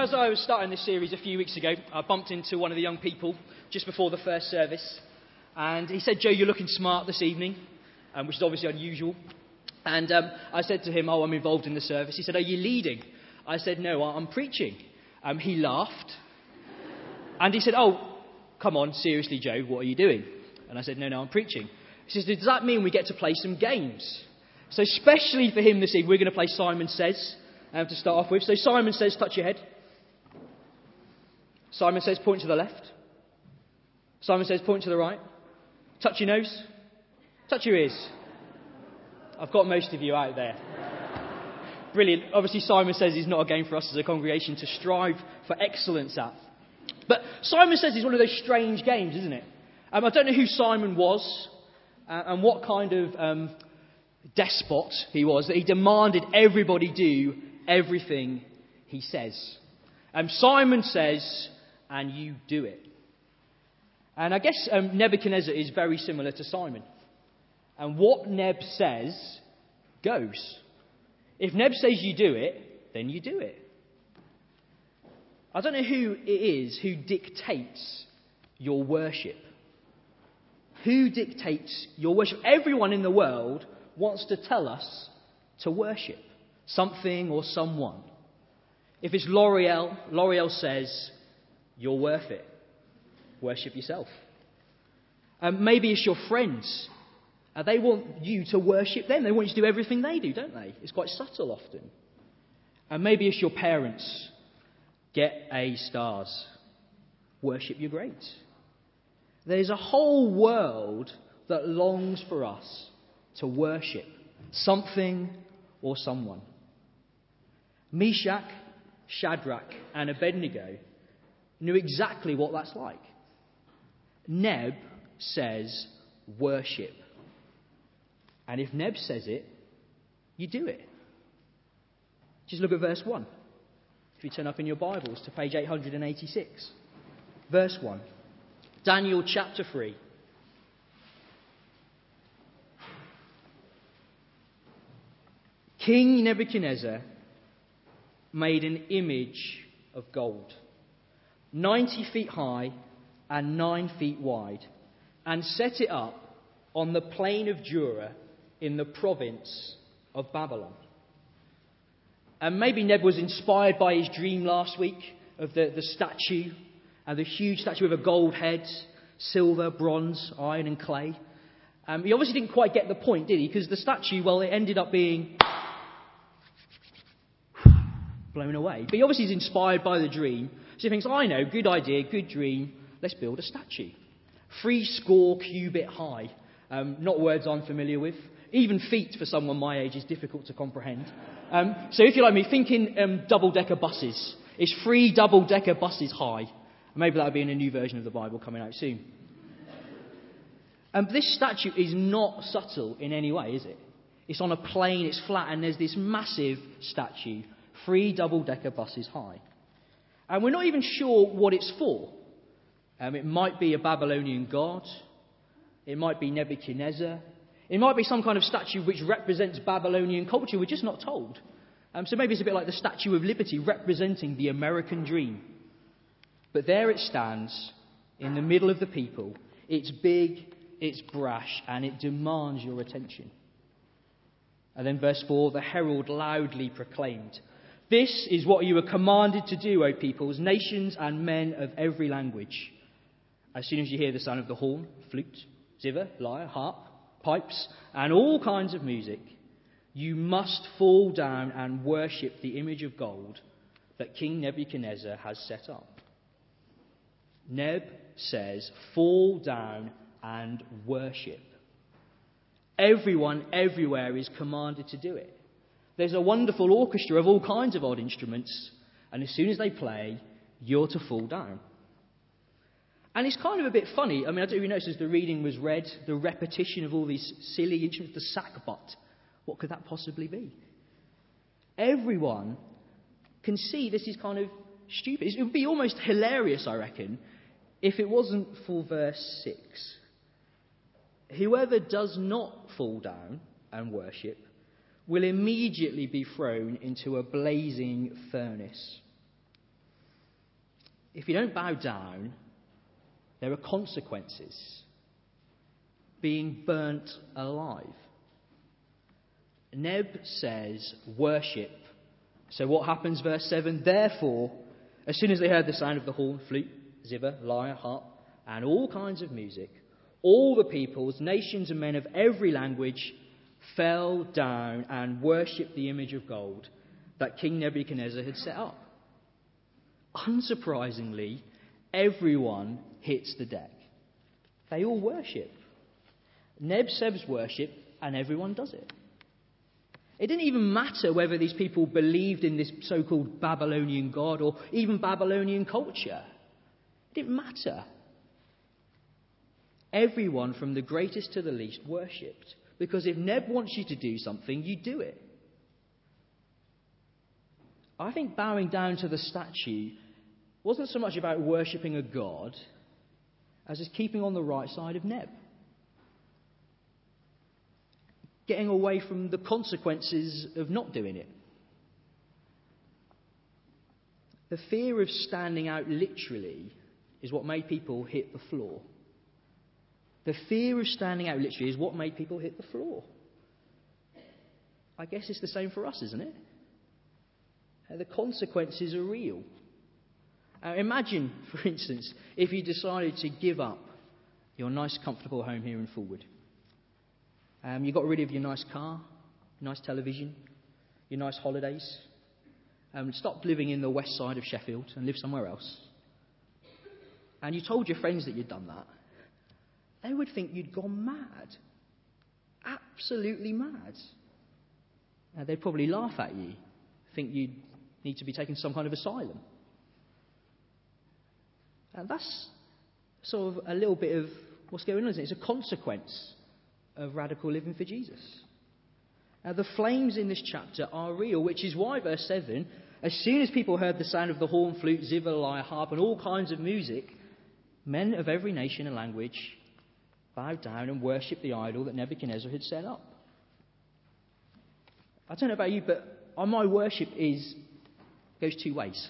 As I was starting this series a few weeks ago, I bumped into one of the young people just before the first service. And he said, Joe, you're looking smart this evening, um, which is obviously unusual. And um, I said to him, Oh, I'm involved in the service. He said, Are you leading? I said, No, I'm preaching. Um, he laughed. And he said, Oh, come on, seriously, Joe, what are you doing? And I said, No, no, I'm preaching. He says, Does that mean we get to play some games? So, especially for him this evening, we're going to play Simon Says um, to start off with. So, Simon Says, touch your head. Simon says, point to the left. Simon says, point to the right. Touch your nose. Touch your ears. I've got most of you out there. Brilliant. Obviously, Simon says he's not a game for us as a congregation to strive for excellence at. But Simon says it's one of those strange games, isn't it? Um, I don't know who Simon was uh, and what kind of um, despot he was that he demanded everybody do everything he says. Um, Simon says, and you do it. And I guess um, Nebuchadnezzar is very similar to Simon. And what Neb says goes. If Neb says you do it, then you do it. I don't know who it is who dictates your worship. Who dictates your worship? Everyone in the world wants to tell us to worship something or someone. If it's L'Oreal, L'Oreal says, you're worth it. Worship yourself. Um, maybe it's your friends. Uh, they want you to worship them. They want you to do everything they do, don't they? It's quite subtle often. And maybe it's your parents. Get A stars. Worship your greats. There's a whole world that longs for us to worship something or someone. Meshach, Shadrach, and Abednego knew exactly what that's like. Neb says, worship. And if Neb says it, you do it. Just look at verse 1. If you turn up in your Bibles to page 886. Verse 1. Daniel chapter 3. King Nebuchadnezzar made an image of gold 90 feet high and 9 feet wide, and set it up on the plain of Dura in the province of Babylon. And maybe Neb was inspired by his dream last week of the, the statue, and the huge statue with a gold head, silver, bronze, iron, and clay. Um, he obviously didn't quite get the point, did he? Because the statue, well, it ended up being blown away. But he obviously is inspired by the dream. So he thinks, I know, good idea, good dream, let's build a statue. Three score cubit high. Um, not words I'm familiar with. Even feet for someone my age is difficult to comprehend. Um, so if you're like me, thinking um, double decker buses. It's three double decker buses high. Maybe that'll be in a new version of the Bible coming out soon. And this statue is not subtle in any way, is it? It's on a plain, it's flat, and there's this massive statue three double decker buses high. And we're not even sure what it's for. Um, it might be a Babylonian god, it might be Nebuchadnezzar, it might be some kind of statue which represents Babylonian culture. We're just not told. Um, so maybe it's a bit like the Statue of Liberty representing the American dream. But there it stands in the middle of the people. It's big, it's brash, and it demands your attention. And then verse 4 the herald loudly proclaimed, this is what you are commanded to do, O peoples, nations, and men of every language. As soon as you hear the sound of the horn, flute, zither, lyre, harp, pipes, and all kinds of music, you must fall down and worship the image of gold that King Nebuchadnezzar has set up. Neb says, fall down and worship. Everyone everywhere is commanded to do it. There's a wonderful orchestra of all kinds of odd instruments, and as soon as they play, you're to fall down. And it's kind of a bit funny. I mean, I don't even notice as the reading was read, the repetition of all these silly instruments, the sackbut. What could that possibly be? Everyone can see this is kind of stupid. It would be almost hilarious, I reckon, if it wasn't for verse 6. Whoever does not fall down and worship will immediately be thrown into a blazing furnace. if you don't bow down, there are consequences. Being burnt alive. Neb says, worship. So what happens, verse 7? Therefore, as soon as they heard the sound of the horn, flute, zither, lyre, harp, and all kinds of music, all the peoples, nations, and men of every language fell down and worshipped the image of gold that King Nebuchadnezzar had set up. Unsurprisingly, everyone hits the deck. They all worship. Neb says worship, and everyone does it. It didn't even matter whether these people believed in this so called Babylonian god or even Babylonian culture. It didn't matter. Everyone, from the greatest to the least, worshipped. Because if Neb wants you to do something, you do it. I think bowing down to the statue wasn't so much about worshipping a god as just keeping on the right side of Neb. Getting away from the consequences of not doing it. The fear of standing out literally is what made people hit the floor. The fear of standing out literally is what made people hit the floor. I guess it's the same for us, isn't it? Uh, the consequences are real. Uh, imagine, for instance, if you decided to give up your nice, comfortable home here in Fulwood. Um, you got rid of your nice car, nice television, your nice holidays, um, stopped living in the west side of Sheffield and lived somewhere else. And you told your friends that you'd done that. They would think you'd gone mad. Absolutely mad. Uh, they'd probably laugh at you, think you'd need to be taken to some kind of asylum. And that's sort of a little bit of what's going on, isn't it? It's a consequence of radical living for Jesus. Now, the flames in this chapter are real, which is why, verse 7, as soon as people heard the sound of the horn, flute, zither, lyre, harp, and all kinds of music, men of every nation and language bowed down and worshipped the idol that Nebuchadnezzar had set up. I don't know about you, but my worship is goes two ways.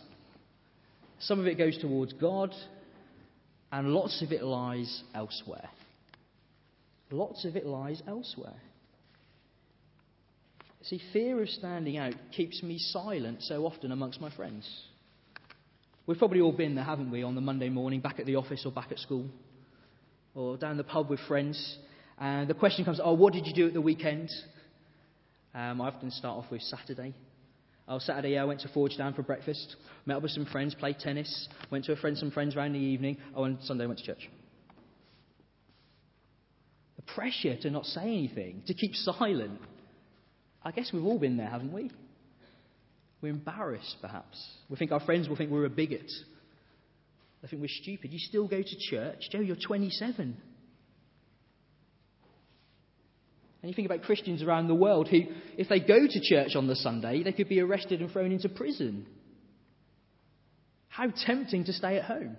Some of it goes towards God, and lots of it lies elsewhere. Lots of it lies elsewhere. See, fear of standing out keeps me silent so often amongst my friends. We've probably all been there, haven't we, on the Monday morning, back at the office or back at school, or down the pub with friends. And the question comes, oh, what did you do at the weekend? Um, I often start off with Saturday. Oh, Saturday, yeah, I went to Forge Dam for breakfast, met up with some friends, played tennis, went to a friend, some friends around the evening. Oh, and Sunday I went to church. The pressure to not say anything, to keep silent. I guess we've all been there, haven't we? We're embarrassed, perhaps. We think our friends will think we're a bigot. They think we're stupid. You still go to church? Joe, you're 27. And you think about Christians around the world who, if they go to church on the Sunday, they could be arrested and thrown into prison. How tempting to stay at home.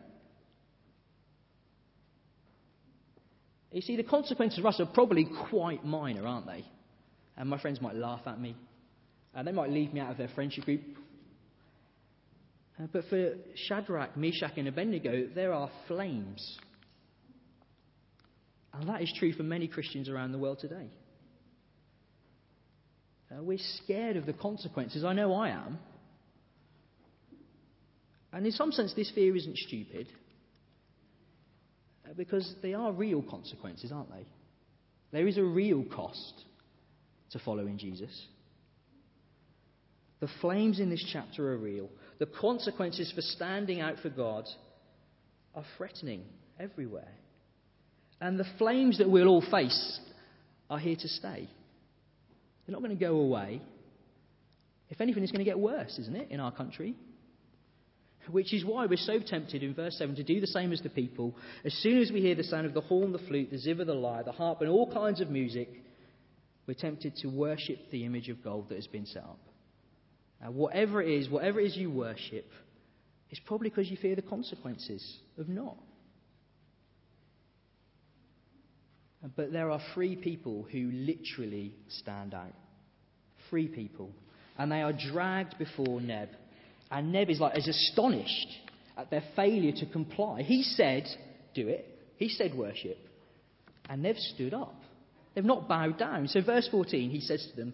You see, the consequences for us are probably quite minor, aren't they? And my friends might laugh at me. And they might leave me out of their friendship group. Uh, but for Shadrach, Meshach, and Abednego, there are flames. And that is true for many Christians around the world today. Uh, we're scared of the consequences. I know I am. And in some sense, this fear isn't stupid. Uh, because they are real consequences, aren't they? There is a real cost to following Jesus. The flames in this chapter are real. The consequences for standing out for God are threatening everywhere. And the flames that we'll all face are here to stay. They're not going to go away. If anything, it's going to get worse, isn't it, in our country? Which is why we're so tempted in verse 7 to do the same as the people. As soon as we hear the sound of the horn, the flute, the zither, the lyre, the harp, and all kinds of music, we're tempted to worship the image of gold that has been set up. Now, whatever it is, whatever it is you worship, it's probably because you fear the consequences of not. Uh, but there are three people who literally stand out. Three people. And they are dragged before Neb. And Neb is like, is astonished. at their failure to comply. He said, Do it. He said, Worship. And they've stood up. They've not bowed down. So, verse 14, he says to them,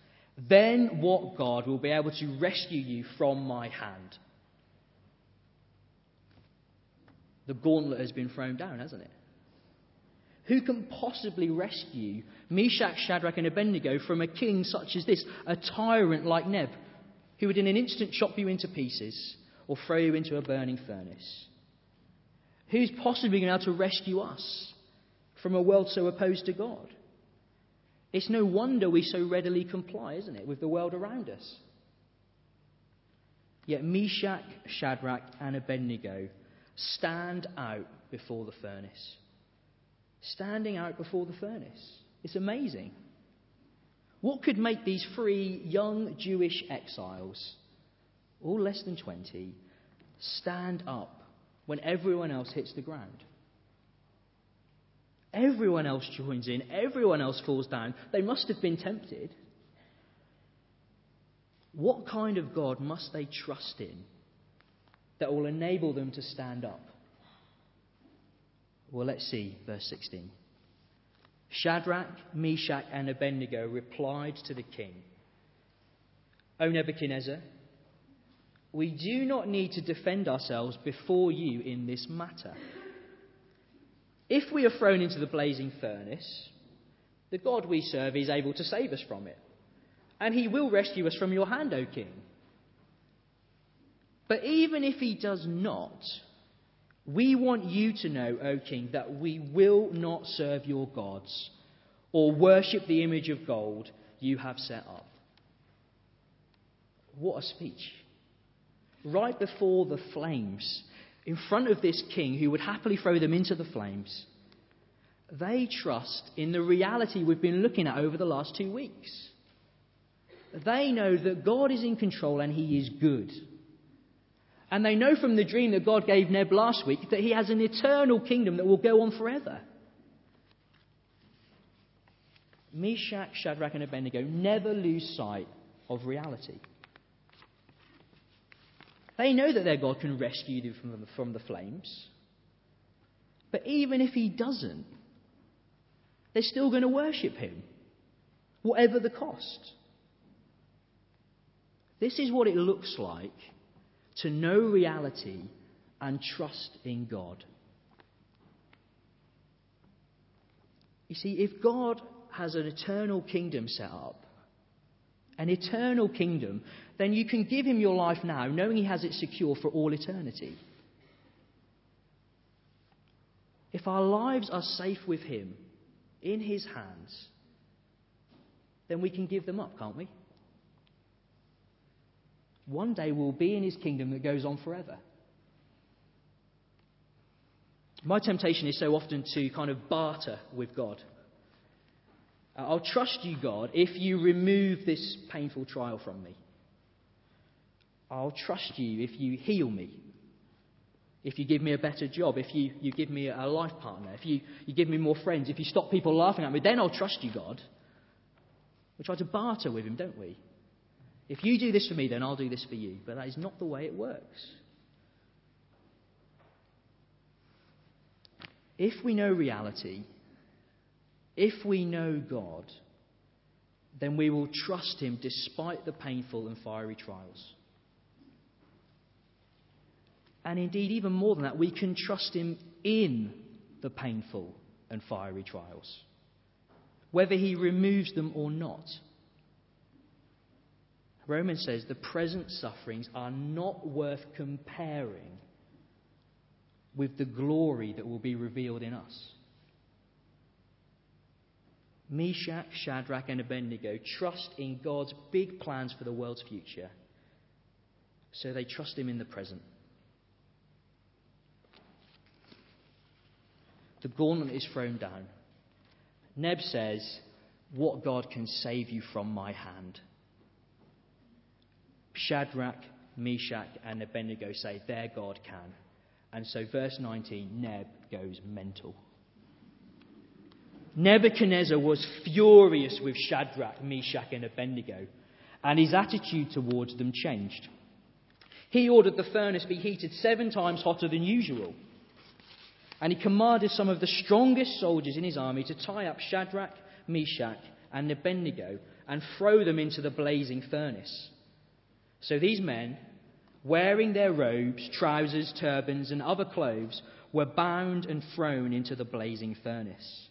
Then what God will be able to rescue you from my hand? The gauntlet has been thrown down, hasn't it? Who can possibly rescue Meshach, Shadrach, and Abednego from a king such as this, a tyrant like Neb, who would in an instant chop you into pieces or throw you into a burning furnace? Who's possibly going to be able to rescue us from a world so opposed to God? It's no wonder we so readily comply, isn't it, with the world around us. Yet Meshach, Shadrach, and Abednego stand out before the furnace. Standing out before the furnace. It's amazing. What could make these three young Jewish exiles, all less than 20, stand up when everyone else hits the ground. Everyone else joins in, everyone else falls down. They must have been tempted. What kind of God must they trust in that will enable them to stand up? Well, let's see, verse 16. Shadrach, Meshach, and Abednego replied to the king, O Nebuchadnezzar, we do not need to defend ourselves before you in this matter. If we are thrown into the blazing furnace, the God we serve is able to save us from it, and he will rescue us from your hand, O king. But even if he does not, we want you to know, O king, that we will not serve your gods or worship the image of gold you have set up. What a speech right before the flames, in front of this king who would happily throw them into the flames, they trust in the reality we've been looking at over the last two weeks. They know that God is in control and He is good. And they know from the dream that God gave Neb last week that He has an eternal kingdom that will go on forever. Meshach, Shadrach, and Abednego never lose sight of reality. They know that their God can rescue them from the, from the flames. But even if He doesn't, they're still going to worship Him, whatever the cost. This is what it looks like to know reality and trust in God. You see, if God has an eternal kingdom set up, an eternal kingdom, then you can give him your life now, knowing he has it secure for all eternity. If our lives are safe with him, in his hands, then we can give them up, can't we? One day we'll be in his kingdom that goes on forever. My temptation is so often to kind of barter with God. I'll trust you, God, if you remove this painful trial from me. I'll trust you if you heal me. If you give me a better job, if you, you give me a life partner, if you, you give me more friends, if you stop people laughing at me, then I'll trust you, God. We try to barter with Him, don't we? If you do this for me, then I'll do this for you. But that is not the way it works. If we know reality, if we know God, then we will trust Him despite the painful and fiery trials. And indeed, even more than that, we can trust Him in the painful and fiery trials, whether He removes them or not. Romans says the present sufferings are not worth comparing with the glory that will be revealed in us. Meshach, Shadrach, and Abednego trust in God's big plans for the world's future, so they trust Him in the present. The gauntlet is thrown down. Neb says, What God can save you from my hand? Shadrach, Meshach, and Abednego say their God can. And so, verse 19, Neb goes mental. Nebuchadnezzar was furious with Shadrach, Meshach, and Abednego, and his attitude towards them changed. He ordered the furnace be heated seven times hotter than usual. And he commanded some of the strongest soldiers in his army to tie up Shadrach, Meshach, and Abednego and throw them into the blazing furnace. So these men, wearing their robes, trousers, turbans, and other clothes, were bound and thrown into the blazing furnace.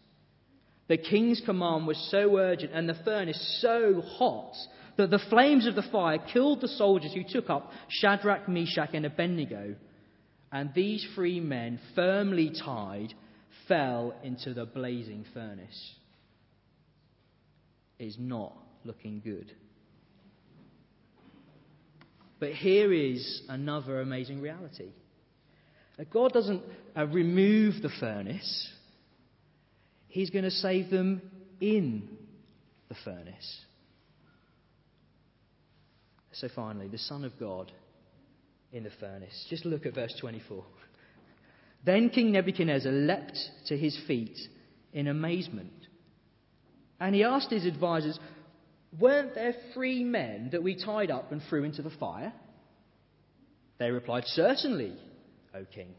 The king's command was so urgent and the furnace so hot that the flames of the fire killed the soldiers who took up Shadrach, Meshach, and Abednego. And these three men, firmly tied, fell into the blazing furnace. It is not looking good. But here is another amazing reality. God doesn't uh, remove the furnace, He's going to save them in the furnace. So finally, the Son of God in the furnace. Just look at verse 24. Then King Nebuchadnezzar leapt to his feet in amazement. And he asked his advisers, Weren't there three men that we tied up and threw into the fire? They replied, Certainly, O king.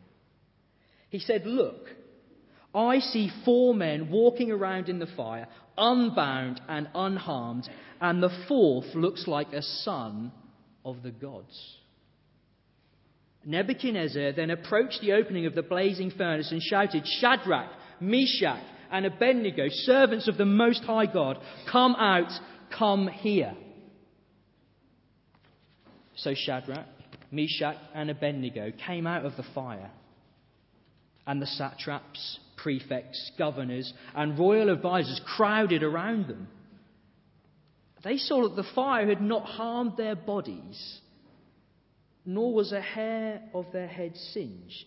He said, Look, I see four men walking around in the fire, unbound and unharmed, and the fourth looks like a son of the gods. Nebuchadnezzar then approached the opening of the blazing furnace and shouted, Shadrach, Meshach, and Abednego, servants of the Most High God, come out Come here. So Shadrach, Meshach, and Abednego came out of the fire. And the satraps, prefects, governors, and royal advisers crowded around them. They saw that the fire had not harmed their bodies, nor was a hair of their head singed.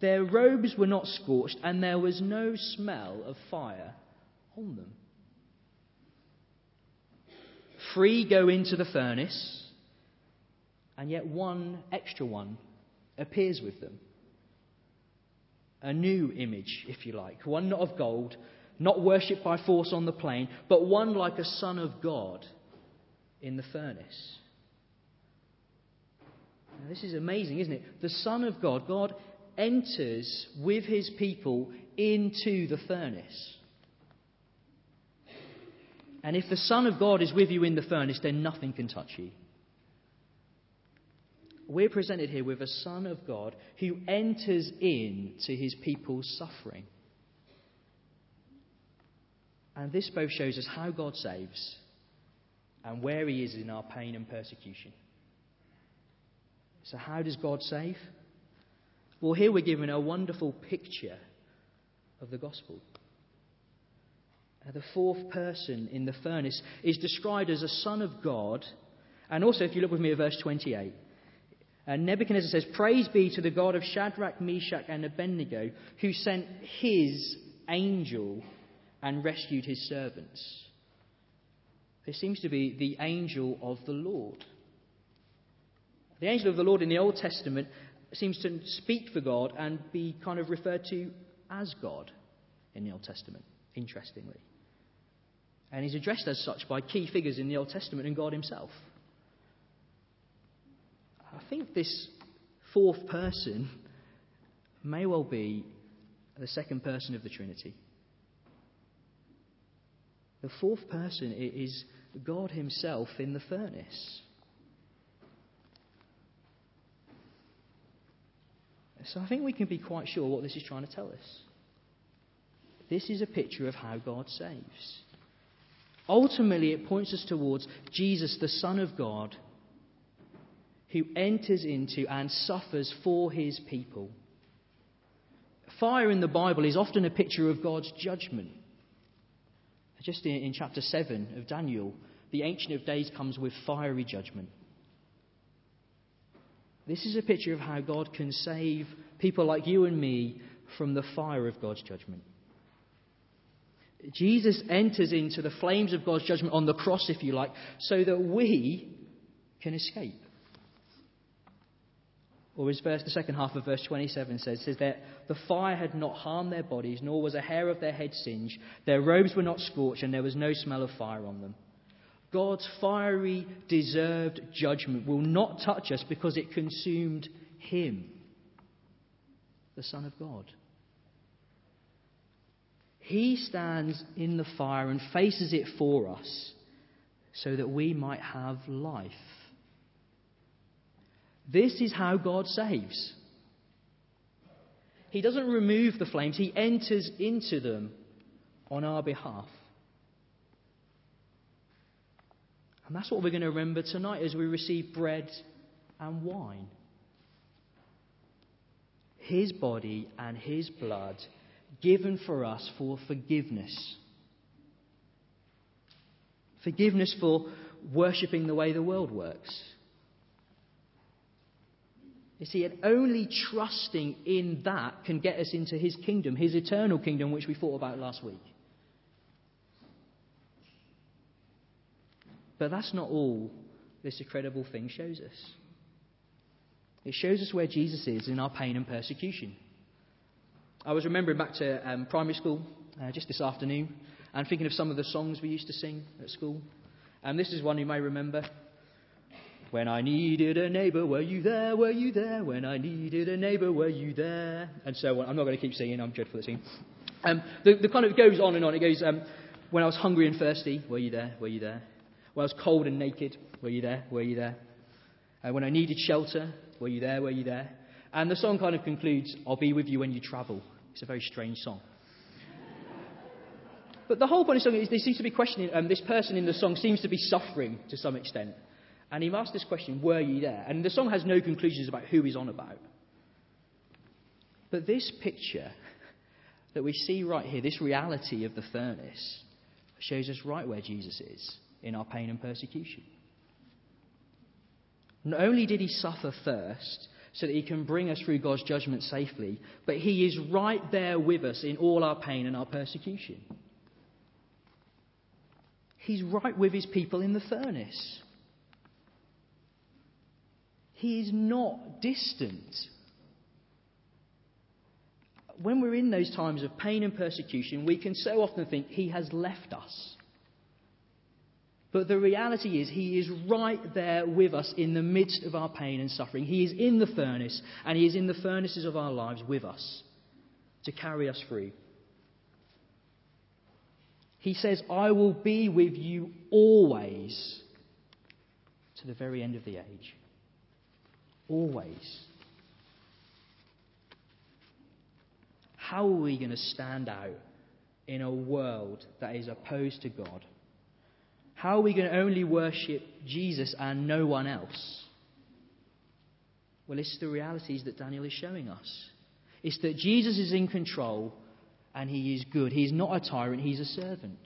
Their robes were not scorched, and there was no smell of fire on them. Three go into the furnace, and yet one extra one appears with them. A new image, if you like, one not of gold, not worshipped by force on the plain, but one like a son of God in the furnace. Now, this is amazing, isn't it? The Son of God, God enters with his people into the furnace. And if the Son of God is with you in the furnace, then nothing can touch you. We're presented here with a Son of God who enters into his people's suffering. And this both shows us how God saves and where he is in our pain and persecution. So, how does God save? Well, here we're given a wonderful picture of the gospel. Uh, the fourth person in the furnace is described as a son of God. And also, if you look with me at verse 28, uh, Nebuchadnezzar says, Praise be to the God of Shadrach, Meshach, and Abednego, who sent his angel and rescued his servants. This seems to be the angel of the Lord. The angel of the Lord in the Old Testament seems to speak for God and be kind of referred to as God in the Old Testament, interestingly. And he's addressed as such by key figures in the Old Testament and God himself. I think this fourth person may well be the second person of the Trinity. The fourth person is God Himself in the furnace. So I think we can be quite sure what this is trying to tell us. This is a picture of how God saves. Ultimately, it points us towards Jesus, the Son of God, who enters into and suffers for his people. Fire in the Bible is often a picture of God's judgment. Just in, in chapter 7 of Daniel, the Ancient of Days comes with fiery judgment. This is a picture of how God can save people like you and me from the fire of God's judgment. Jesus enters into the flames of God's judgment on the cross, if you like, so that we can escape. Or as verse, the second half of verse 27 says, says that the fire had not harmed their bodies, nor was a hair of their head singed. Their robes were not scorched, and there was no smell of fire on them. God's fiery, deserved judgment will not touch us because it consumed Him, the Son of God. He stands in the fire and faces it for us so that we might have life. This is how God saves. He doesn't remove the flames, He enters into them on our behalf. And that's what we're going to remember tonight as we receive bread and wine. His body and His blood given for us for forgiveness. Forgiveness for worshipping the way the world works you see, and only trusting in that can get us into his kingdom, his eternal kingdom, which we thought about last week. But that's not all this incredible thing shows us. It shows us where Jesus is in our pain and persecution. I was remembering back to um, primary school uh, just this afternoon and thinking of some of the songs we used to sing at school. And this is one you may remember. When I needed a neighbour, were you there? Were you there? When I needed a neighbour, were you there? And so on. I'm not going to keep singing, I'm dreadful at singing. Um, the, the kind of goes on and on. It goes, um, when I was hungry and thirsty, were you there? Were you there? When I was cold and naked, were you there? Were you there? Uh, when I needed shelter, were you there? Were you there? And the song kind of concludes, I'll be with you when you travel. It's a very strange song. But the whole point of the song is they seem to be questioning, um, this person in the song seems to be suffering to some extent. And he asks this question, Were you there? And the song has no conclusions about who he's on about. But this picture that we see right here, this reality of the furnace, shows us right where Jesus is in our pain and persecution. Not only did he suffer first so that he can bring us through God's judgment safely, but he is right there with us in all our pain and our persecution. He's right with his people in the furnace. He is not distant. When we're in those times of pain and persecution, we can so often think He has left us. But the reality is, He is right there with us in the midst of our pain and suffering. He is in the furnace, and He is in the furnaces of our lives with us to carry us through. He says, I will be with you always to the very end of the age. Always. How are we going to stand out in a world that is opposed to God? How are we going to only worship Jesus and no one else? Well, it's the realities that Daniel is showing us. It's that Jesus is in control and he is good. He's not a tyrant, he's a servant.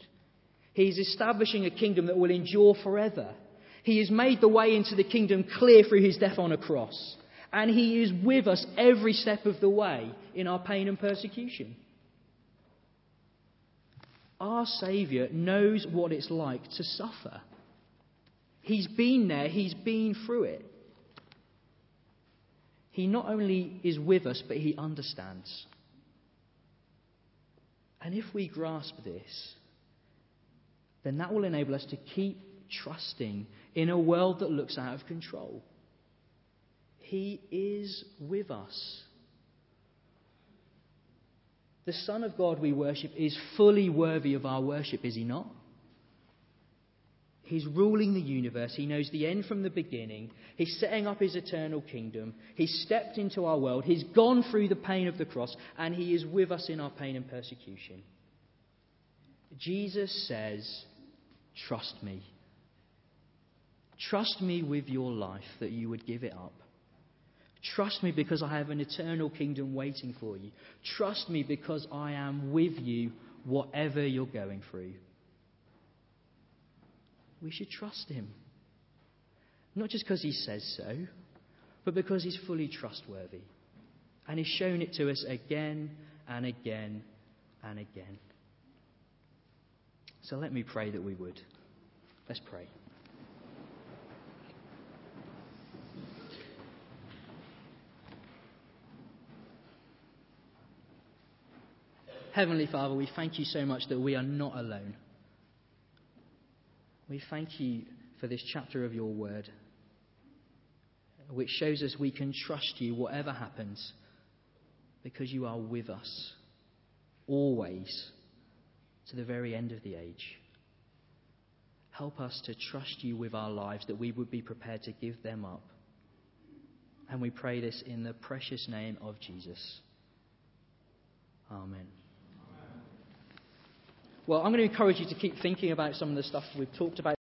He's establishing a kingdom that will endure forever. He has made the way into the kingdom clear through his death on a cross. And he is with us every step of the way in our pain and persecution. Our Saviour knows what it's like to suffer. He's been there, he's been through it. He not only is with us, but he understands. And if we grasp this, then that will enable us to keep trusting in a world that looks out of control. He is with us. The Son of God we worship is fully worthy of our worship, is he not? He's ruling the universe. He knows the end from the beginning. He's setting up his eternal kingdom. He's stepped into our world. He's gone through the pain of the cross, and he is with us in our pain and persecution. Jesus says, Trust me. Trust me with your life that you would give it up. Trust me because I have an eternal kingdom waiting for you. Trust me because I am with you whatever you're going through. We should trust him. Not just because he says so, but because he's fully trustworthy. And he's shown it to us again and again and again. So let me pray that we would. Let's pray. Heavenly Father, we thank you so much that we are not alone. We thank you for this chapter of your word, which shows us we can trust you whatever happens because you are with us always to the very end of the age. Help us to trust you with our lives, that we would be prepared to give them up. And we pray this in the precious name of Jesus. Amen. Well, I'm going to encourage you to keep thinking about some of the stuff we've talked about.